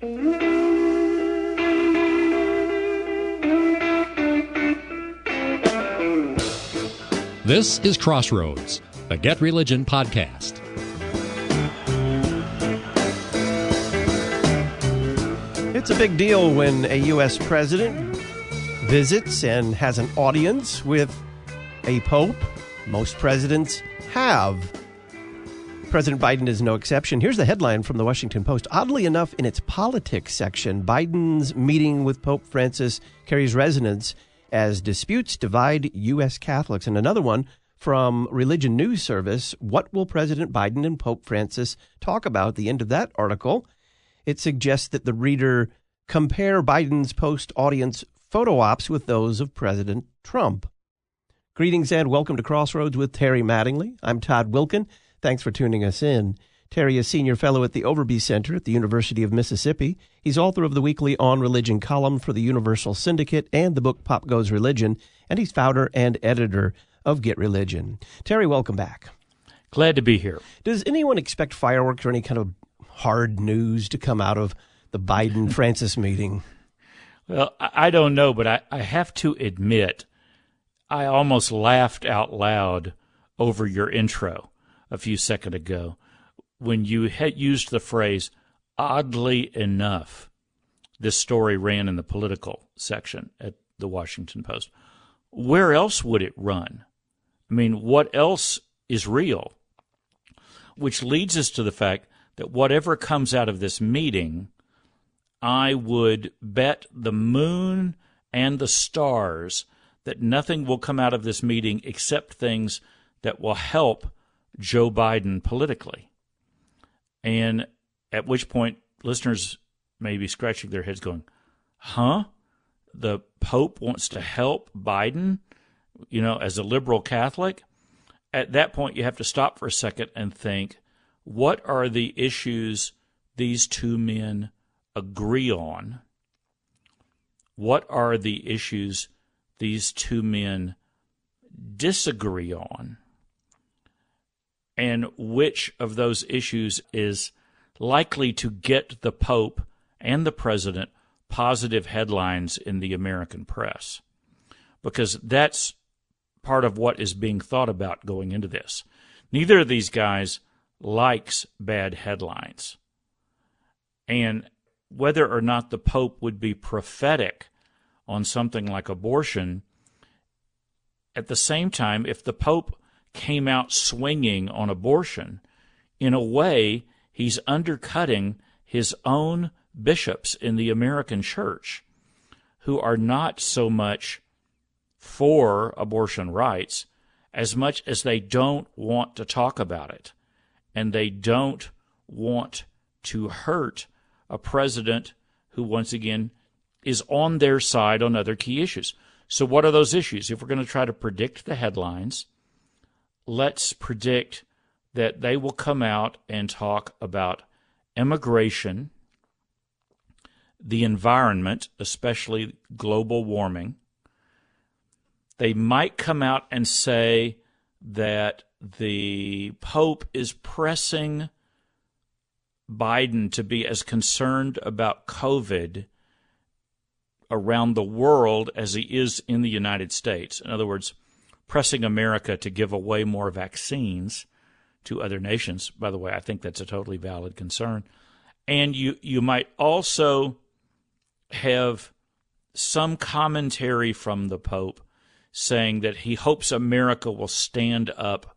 This is Crossroads, the Get Religion podcast. It's a big deal when a U.S. president visits and has an audience with a pope. Most presidents have. President Biden is no exception. Here's the headline from the Washington Post. Oddly enough, in its politics section, Biden's meeting with Pope Francis carries resonance as disputes divide U.S. Catholics. And another one from Religion News Service What will President Biden and Pope Francis talk about? The end of that article, it suggests that the reader compare Biden's post audience photo ops with those of President Trump. Greetings and welcome to Crossroads with Terry Mattingly. I'm Todd Wilken. Thanks for tuning us in. Terry is senior fellow at the Overby Center at the University of Mississippi. He's author of the weekly On Religion column for the Universal Syndicate and the book Pop Goes Religion, and he's founder and editor of Get Religion. Terry, welcome back. Glad to be here. Does anyone expect fireworks or any kind of hard news to come out of the Biden Francis meeting? Well, I don't know, but I, I have to admit, I almost laughed out loud over your intro a few seconds ago when you had used the phrase, oddly enough. This story ran in the political section at the Washington Post. Where else would it run? I mean, what else is real? Which leads us to the fact that whatever comes out of this meeting, I would bet the moon and the stars that nothing will come out of this meeting except things that will help Joe Biden politically. And at which point, listeners may be scratching their heads going, huh? The Pope wants to help Biden, you know, as a liberal Catholic? At that point, you have to stop for a second and think what are the issues these two men agree on? What are the issues these two men disagree on? And which of those issues is likely to get the Pope and the President positive headlines in the American press? Because that's part of what is being thought about going into this. Neither of these guys likes bad headlines. And whether or not the Pope would be prophetic on something like abortion, at the same time, if the Pope came out swinging on abortion, in a way, he's undercutting his own bishops in the American church who are not so much for abortion rights as much as they don't want to talk about it and they don't want to hurt a president who, once again, is on their side on other key issues. So, what are those issues? If we're going to try to predict the headlines, let's predict that they will come out and talk about immigration, the environment, especially global warming. They might come out and say that the Pope is pressing Biden to be as concerned about COVID around the world as he is in the United States. In other words, pressing America to give away more vaccines to other nations. By the way, I think that's a totally valid concern. And you, you might also have some commentary from the Pope saying that he hopes America will stand up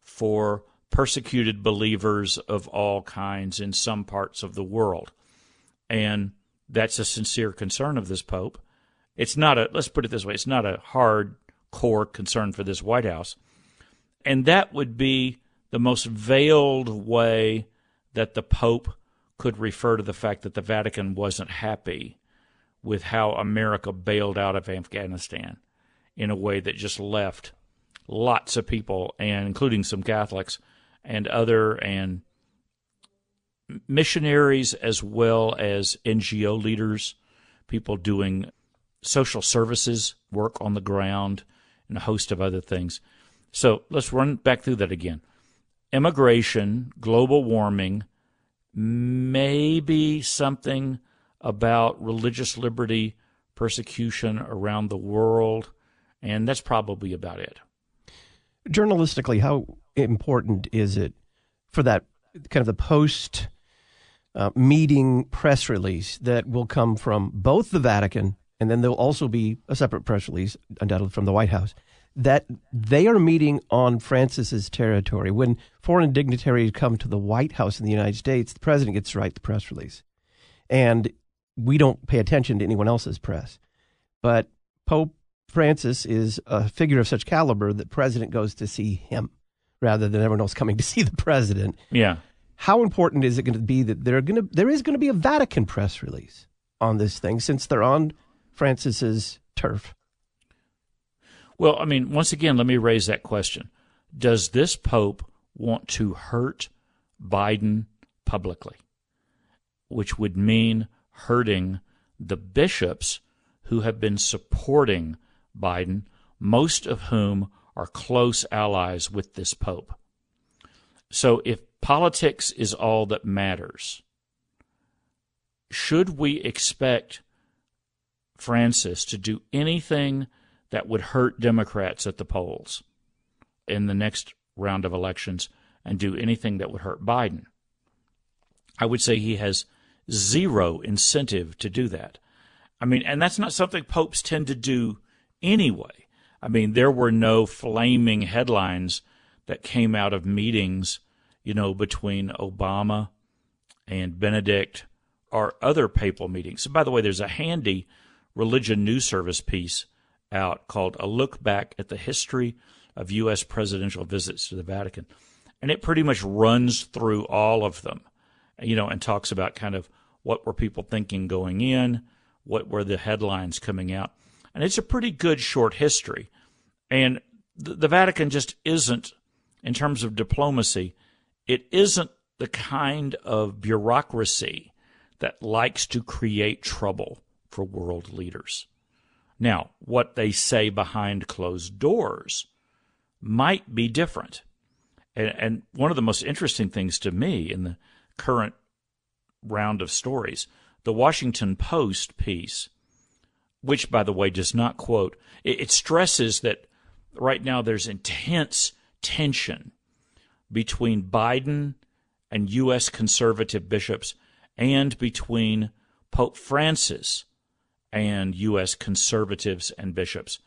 for persecuted believers of all kinds in some parts of the world. And that's a sincere concern of this Pope. It's not a, let's put it this way, it's not a hard core concern for this White House. And that would be the most veiled way that the Pope could refer to the fact that the Vatican wasn't happy with how America bailed out of Afghanistan in a way that just left lots of people, and including some Catholics and other and missionaries as well as NGO leaders, people doing social services work on the ground, and a host of other things. So let's run back through that again. Immigration, global warming, maybe something about religious liberty persecution around the world, and that's probably about it. Journalistically, how important is it for that kind of the post uh, meeting press release that will come from both the Vatican and then there'll also be a separate press release, undoubtedly from the White House, that they are meeting on Francis's territory. When foreign dignitaries come to the White House in the United States, the president gets to write the press release. And we don't pay attention to anyone else's press. But Pope Francis is a figure of such caliber that president goes to see him rather than everyone else coming to see the president. Yeah. How important is it going to be that there going to there is going to be a Vatican press release on this thing since they're on Francis's turf? Well, I mean, once again, let me raise that question. Does this pope want to hurt Biden publicly? Which would mean hurting the bishops who have been supporting Biden, most of whom are close allies with this pope. So if politics is all that matters, should we expect Francis to do anything that would hurt Democrats at the polls in the next round of elections and do anything that would hurt Biden? I would say he has zero incentive to do that. I mean, and that's not something popes tend to do anyway. I mean, there were no flaming headlines that came out of meetings, you know, between Obama and Benedict or other papal meetings. So, by the way, there's a handy religion news service piece out called A Look Back at the History of U.S. Presidential Visits to the Vatican. And it pretty much runs through all of them, you know, and talks about kind of what were people thinking going in, what were the headlines coming out. And it's a pretty good short history. And the, the Vatican just isn't, in terms of diplomacy, it isn't the kind of bureaucracy that likes to create trouble for world leaders. Now, what they say behind closed doors might be different. And, and, one of the most interesting things to me in the current round of stories, the Washington Post piece, which, by the way, does not quote, it, it stresses that right now there's intense tension between Biden and U.S. conservative bishops and between Pope Francis and U.S. conservatives and bishops.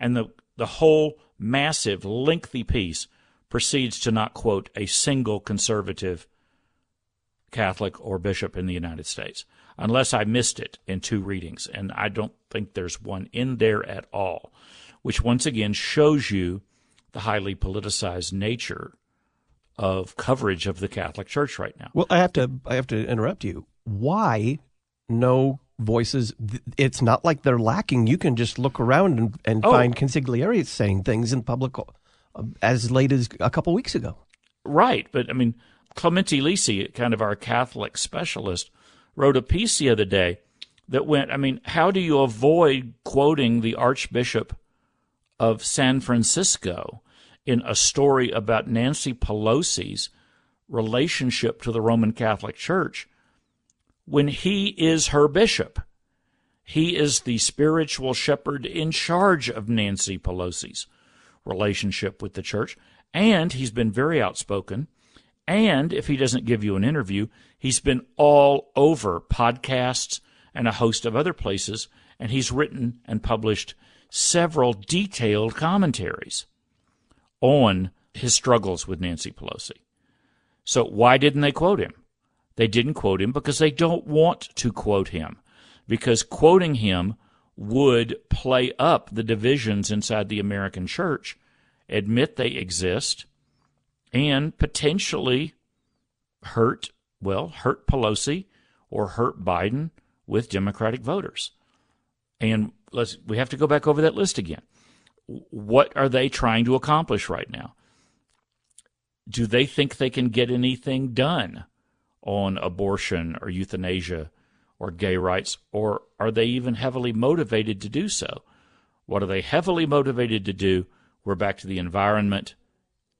And the, the whole massive, lengthy piece proceeds to not quote a single conservative Catholic or bishop in the United States, unless I missed it in two readings. And I don't think there's one in there at all, which once again shows you the highly politicized nature of coverage of the Catholic Church right now. Well, I have to I have to interrupt you. Why no voices. It's not like they're lacking. You can just look around and, and oh. find Cordileone saying things in public uh, as late as a couple weeks ago. Right, but I mean, Clemente Lisi, kind of our Catholic specialist, wrote a piece the other day that went. I mean, how do you avoid quoting the Archbishop of San Francisco in a story about Nancy Pelosi's relationship to the Roman Catholic Church? When he is her bishop. He is the spiritual shepherd in charge of Nancy Pelosi's relationship with the church, and he's been very outspoken. And if he doesn't give you an interview, he's been all over podcasts and a host of other places, and he's written and published several detailed commentaries on his struggles with Nancy Pelosi. So why didn't they quote him? They didn't quote him because they don't want to quote him, because quoting him would play up the divisions inside the American church, admit they exist, and potentially hurt, well, hurt Pelosi or hurt Biden with Democratic voters. And let's we have to go back over that list again. What are they trying to accomplish right now? Do they think they can get anything done? On abortion or euthanasia or gay rights, or are they even heavily motivated to do so? What are they heavily motivated to do? We're back to the environment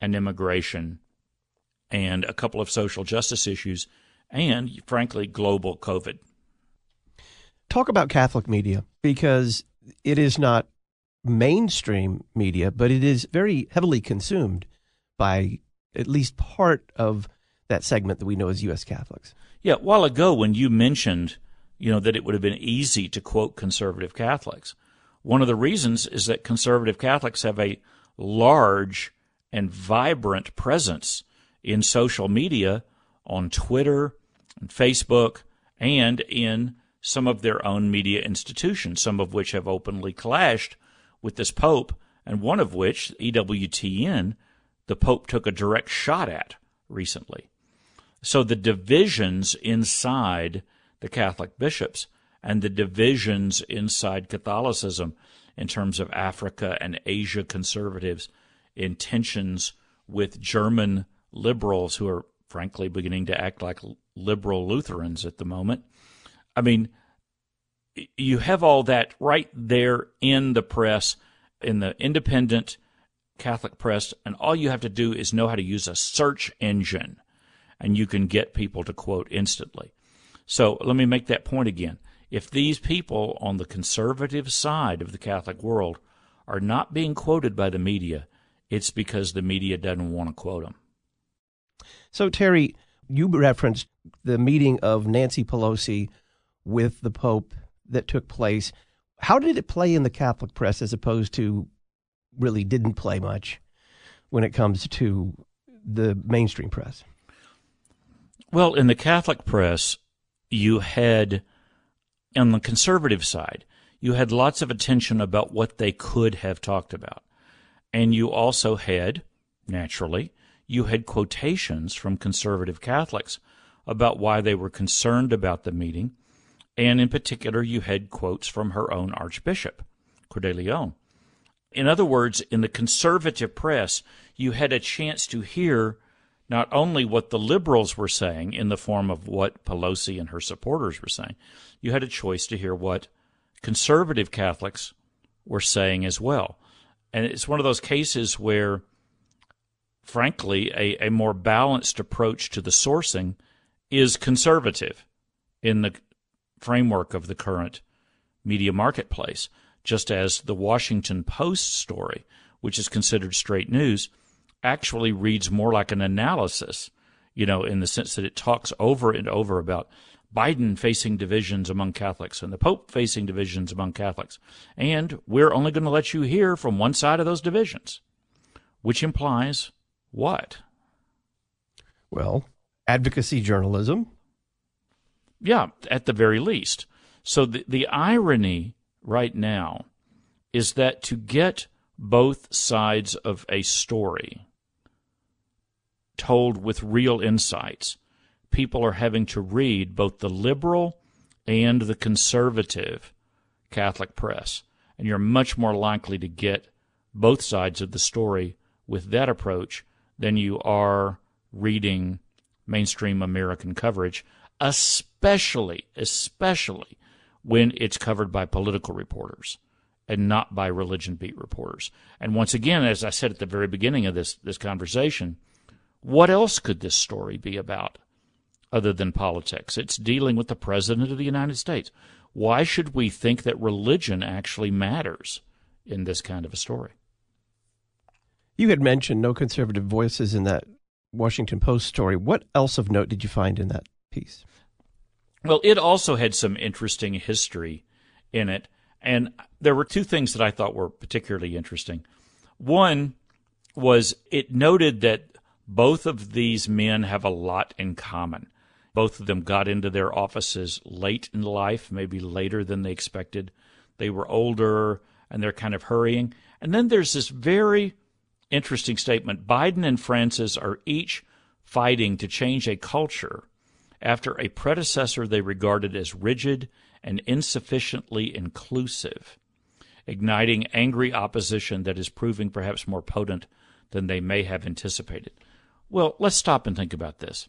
and immigration and a couple of social justice issues and, frankly, global COVID. Talk about Catholic media because it is not mainstream media, but it is very heavily consumed by at least part of that segment that we know as U.S. Catholics. Yeah, a while ago when you mentioned, you know, that it would have been easy to quote conservative Catholics, one of the reasons is that conservative Catholics have a large and vibrant presence in social media on Twitter and Facebook and in some of their own media institutions, some of which have openly clashed with this Pope, and one of which, EWTN, the Pope took a direct shot at recently. So the divisions inside the Catholic bishops and the divisions inside Catholicism in terms of Africa and Asia conservatives, in tensions with German liberals who are frankly beginning to act like liberal Lutherans at the moment. I mean, you have all that right there in the press, in the independent Catholic press, and all you have to do is know how to use a search engine, and you can get people to quote instantly. So let me make that point again. If these people on the conservative side of the Catholic world are not being quoted by the media, it's because the media doesn't want to quote them. So, Terry, you referenced the meeting of Nancy Pelosi with the Pope that took place. How did it play in the Catholic press as opposed to really didn't play much when it comes to the mainstream press? Well, in the Catholic press, you had, on the conservative side, you had lots of attention about what they could have talked about. And you also had, naturally, you had quotations from conservative Catholics about why they were concerned about the meeting. And in particular, you had quotes from her own Archbishop, Cordileone. In other words, in the conservative press, you had a chance to hear not only what the liberals were saying in the form of what Pelosi and her supporters were saying, you had a choice to hear what conservative Catholics were saying as well. And it's one of those cases where frankly, a, a more balanced approach to the sourcing is conservative in the framework of the current media marketplace, just as the Washington Post story, which is considered straight news, actually reads more like an analysis, you know, in the sense that it talks over and over about Biden facing divisions among Catholics and the Pope facing divisions among Catholics. And we're only going to let you hear from one side of those divisions, which implies what? Well, advocacy journalism. Yeah, at the very least. So the, the irony right now is that to get both sides of a story told with real insights, people are having to read both the liberal and the conservative Catholic press. And you're much more likely to get both sides of the story with that approach than you are reading mainstream American coverage, especially, especially when it's covered by political reporters and not by religion beat reporters. And once again, as I said at the very beginning of this, this conversation, what else could this story be about other than politics? It's dealing with the President of the United States. Why should we think that religion actually matters in this kind of a story? You had mentioned no conservative voices in that Washington Post story. What else of note did you find in that piece? Well, it also had some interesting history in it. And there were two things that I thought were particularly interesting. One was it noted that both of these men have a lot in common. Both of them got into their offices late in life, maybe later than they expected. They were older and they're kind of hurrying. And then there's this very interesting statement. Biden and Francis are each fighting to change a culture after a predecessor they regarded as rigid and insufficiently inclusive, igniting angry opposition that is proving perhaps more potent than they may have anticipated. Well, let's stop and think about this.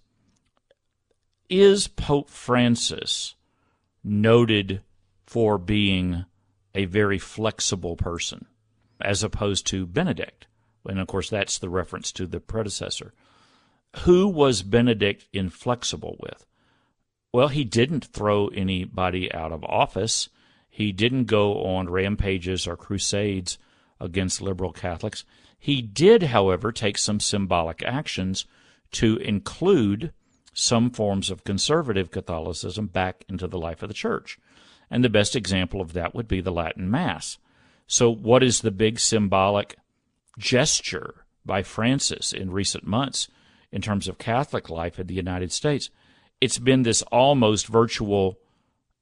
Is Pope Francis noted for being a very flexible person as opposed to Benedict? And of course, that's the reference to the predecessor. Who was Benedict inflexible with? Well, he didn't throw anybody out of office. He didn't go on rampages or crusades against liberal Catholics. He did, however, take some symbolic actions to include some forms of conservative Catholicism back into the life of the church. And the best example of that would be the Latin Mass. So, what is the big symbolic gesture by Francis in recent months in terms of Catholic life in the United States? It's been this almost virtual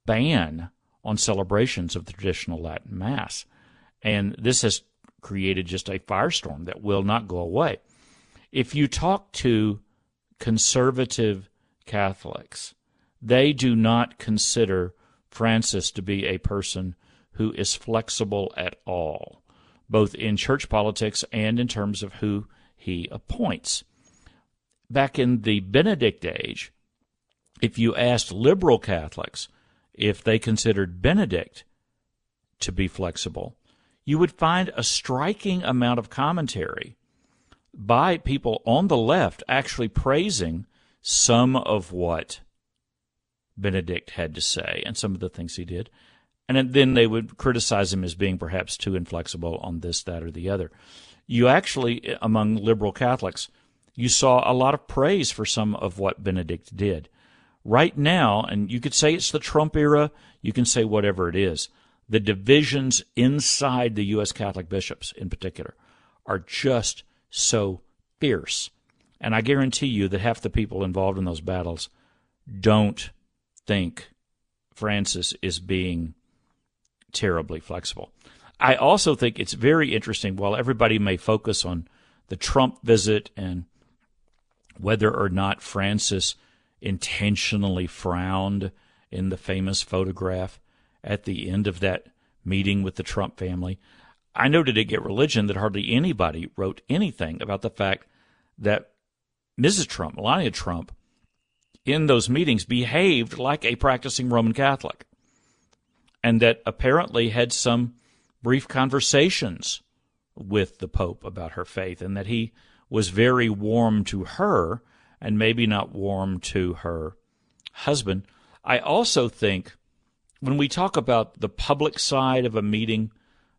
ban on celebrations of the traditional Latin Mass. And this has created just a firestorm that will not go away. If you talk to conservative Catholics, they do not consider Francis to be a person who is flexible at all, both in church politics and in terms of who he appoints. Back in the Benedict age, if you asked liberal Catholics if they considered Benedict to be flexible, you would find a striking amount of commentary by people on the left actually praising some of what Benedict had to say and some of the things he did. And then they would criticize him as being perhaps too inflexible on this, that, or the other. You actually, among liberal Catholics, you saw a lot of praise for some of what Benedict did. Right now, and you could say it's the Trump era, you can say whatever it is, the divisions inside the U.S. Catholic bishops in particular are just so fierce. And I guarantee you that half the people involved in those battles don't think Francis is being terribly flexible. I also think it's very interesting, while everybody may focus on the Trump visit and whether or not Francis intentionally frowned in the famous photograph at the end of that meeting with the Trump family. I noted at Get Religion that hardly anybody wrote anything about the fact that Mrs. Trump, Melania Trump, in those meetings behaved like a practicing Roman Catholic and that apparently had some brief conversations with the Pope about her faith and that he was very warm to her and maybe not warm to her husband. I also think when we talk about the public side of a meeting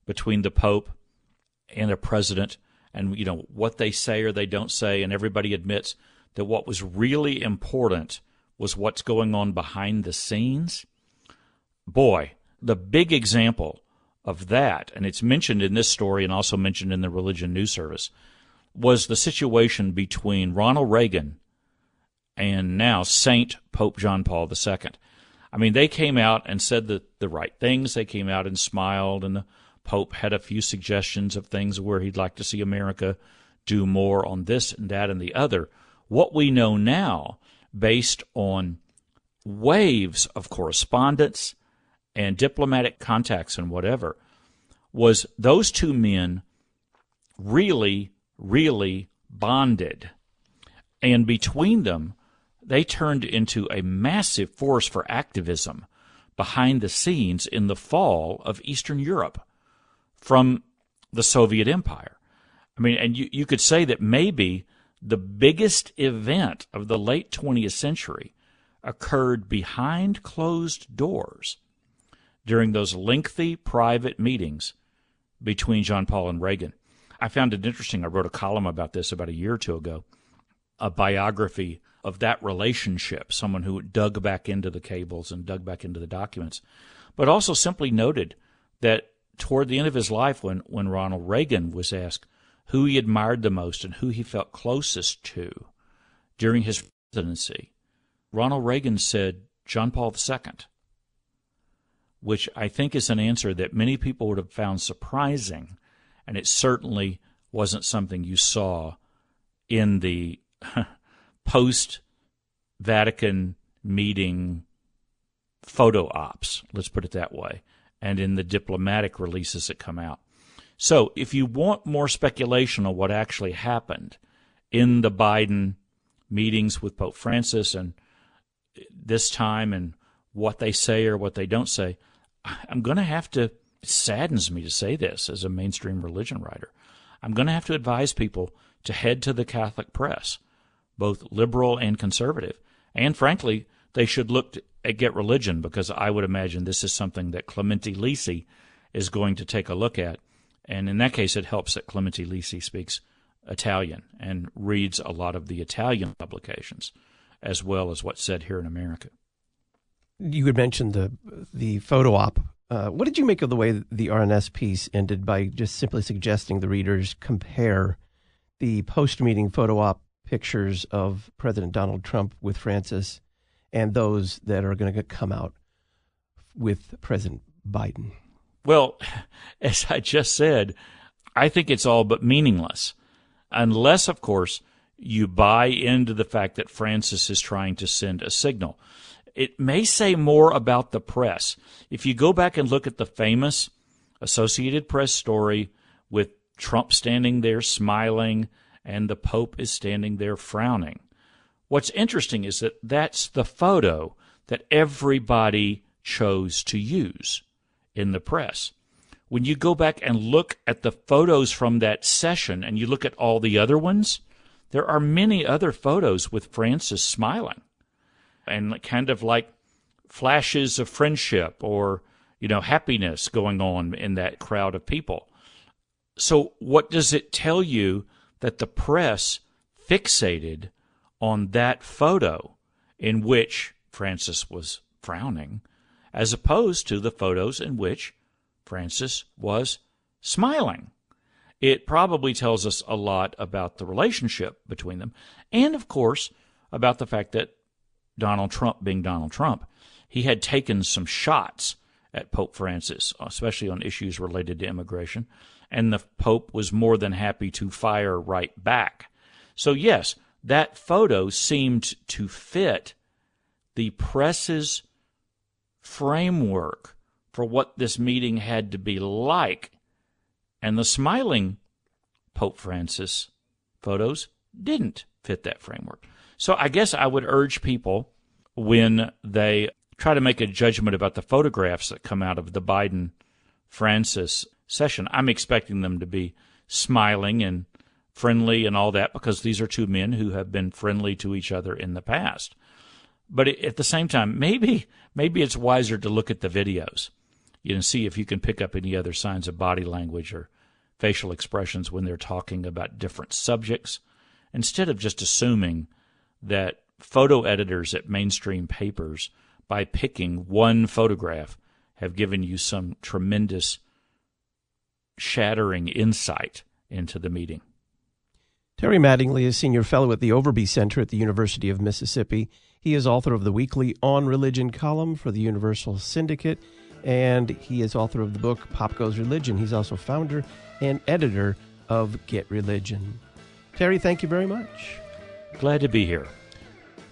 between the Pope and a president and you know what they say or they don't say and everybody admits that what was really important was what's going on behind the scenes. Boy, the big example of that, and it's mentioned in this story and also mentioned in the Religion News Service, was the situation between Ronald Reagan and now Saint Pope John Paul II. I mean, they came out and said the, the right things. They came out and smiled, and the Pope had a few suggestions of things where he'd like to see America do more on this and that and the other. What we know now, based on waves of correspondence and diplomatic contacts and whatever, was those two men really, really bonded. And between them, they turned into a massive force for activism behind the scenes in the fall of Eastern Europe from the Soviet Empire. I mean, and you, you could say that maybe the biggest event of the late 20th century occurred behind closed doors during those lengthy private meetings between John Paul and Reagan. I found it interesting. I wrote a column about this about a year or two ago, a biography of that relationship, someone who dug back into the cables and dug back into the documents, but also simply noted that toward the end of his life, when, when Ronald Reagan was asked who he admired the most and who he felt closest to during his presidency, Ronald Reagan said John Paul II, which I think is an answer that many people would have found surprising, and it certainly wasn't something you saw in the post Vatican meeting photo ops, let's put it that way and in the diplomatic releases that come out. So, if you want more speculation on what actually happened in the Biden meetings with Pope Francis and this time and what they say or what they don't say, I'm going to have to, it saddens me to say this as a mainstream religion writer. I'm going to have to advise people to head to the Catholic press, both liberal and conservative, and frankly, they should look at Get Religion because I would imagine this is something that Clemente Lisi is going to take a look at. And in that case, it helps that Clemente Lisi speaks Italian and reads a lot of the Italian publications as well as what's said here in America. You had mentioned the the photo op. Uh, what did you make of the way the RNS piece ended by just simply suggesting the readers compare the post meeting photo op pictures of President Donald Trump with Francis and those that are going to come out with President Biden? Well, as I just said, I think it's all but meaningless. Unless, of course, you buy into the fact that Francis is trying to send a signal. It may say more about the press. If you go back and look at the famous Associated Press story with Trump standing there smiling and the Pope is standing there frowning. What's interesting is that that's the photo that everybody chose to use in the press. When you go back and look at the photos from that session and you look at all the other ones, there are many other photos with Francis smiling and kind of like flashes of friendship or, you know, happiness going on in that crowd of people. So, what does it tell you that the press fixated on that photo in which Francis was frowning, as opposed to the photos in which Francis was smiling? It probably tells us a lot about the relationship between them, and of course, about the fact that Donald Trump, being Donald Trump, he had taken some shots at Pope Francis, especially on issues related to immigration, and the Pope was more than happy to fire right back. So, yes, that photo seemed to fit the press's framework for what this meeting had to be like. And the smiling Pope Francis photos didn't fit that framework. So I guess I would urge people when they try to make a judgment about the photographs that come out of the Biden Francis session. I'm expecting them to be smiling and friendly and all that because these are two men who have been friendly to each other in the past. But at the same time, maybe maybe it's wiser to look at the videos, you know, see if you can pick up any other signs of body language or facial expressions when they're talking about different subjects, instead of just assuming that photo editors at mainstream papers, by picking one photograph, have given you some tremendous shattering insight into the meeting. Terry Mattingly is Senior Fellow at the Overby Center at the University of Mississippi. He is author of the weekly On Religion column for the Universal Syndicate, and he is author of the book Pop Goes Religion. He's also founder and editor of Get Religion. Terry, thank you very much. Glad to be here.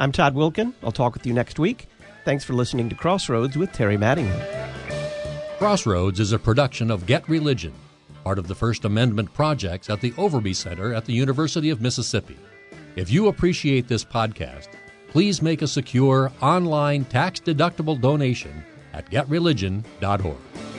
I'm Todd Wilken. I'll talk with you next week. Thanks for listening to Crossroads with Terry Mattingly. Crossroads is a production of Get Religion part of the First Amendment projects at the Overby Center at the University of Mississippi. If you appreciate this podcast, please make a secure online tax deductible donation at getreligion.org.